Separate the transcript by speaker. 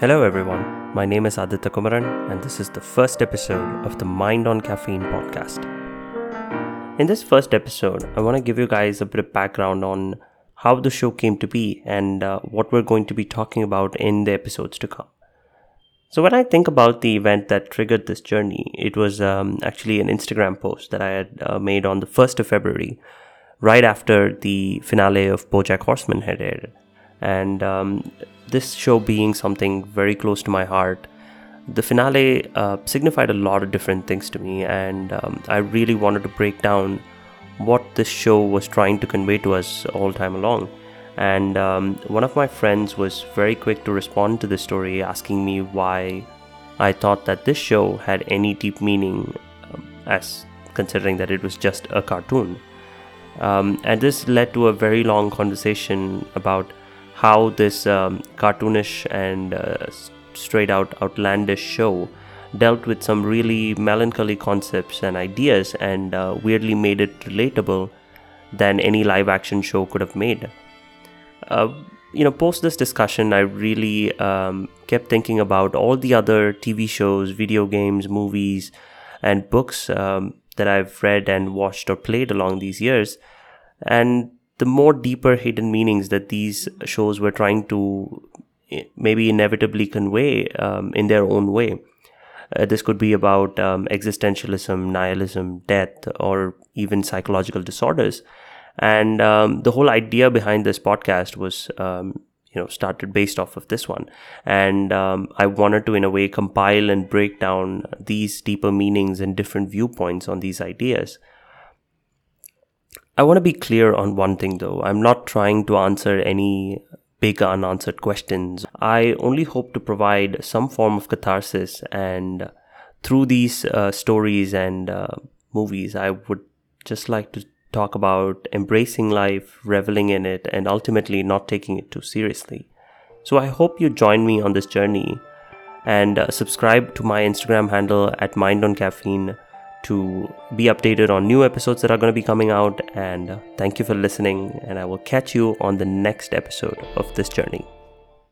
Speaker 1: Hello, everyone. My name is Aditya Kumaran, and this is the first episode of the Mind on Caffeine podcast. In this first episode, I want to give you guys a bit of background on how the show came to be and uh, what we're going to be talking about in the episodes to come. So, when I think about the event that triggered this journey, it was um, actually an Instagram post that I had uh, made on the 1st of February, right after the finale of Bojack Horseman had aired. And um, this show being something very close to my heart, the finale uh, signified a lot of different things to me, and um, I really wanted to break down what this show was trying to convey to us all time along. And um, one of my friends was very quick to respond to this story, asking me why I thought that this show had any deep meaning, um, as considering that it was just a cartoon. Um, and this led to a very long conversation about how this um, cartoonish and uh, straight out outlandish show dealt with some really melancholy concepts and ideas and uh, weirdly made it relatable than any live action show could have made. Uh, you know, post this discussion, I really um, kept thinking about all the other TV shows, video games, movies, and books um, that I've read and watched or played along these years. And the more deeper hidden meanings that these shows were trying to eh, maybe inevitably convey um, in their own way. Uh, this could be about um, existentialism, nihilism, death, or even psychological disorders. And um, the whole idea behind this podcast was, um, you know, started based off of this one. And um, I wanted to, in a way, compile and break down these deeper meanings and different viewpoints on these ideas. I want to be clear on one thing though. I'm not trying to answer any big unanswered questions. I only hope to provide some form of catharsis, and through these uh, stories and uh, movies, I would just like to talk about embracing life, reveling in it, and ultimately not taking it too seriously. So I hope you join me on this journey and uh, subscribe to my Instagram handle at Mind on Caffeine to be updated on new episodes that are going to be coming out. And uh, thank you for listening, and I will catch you on the next episode of this journey.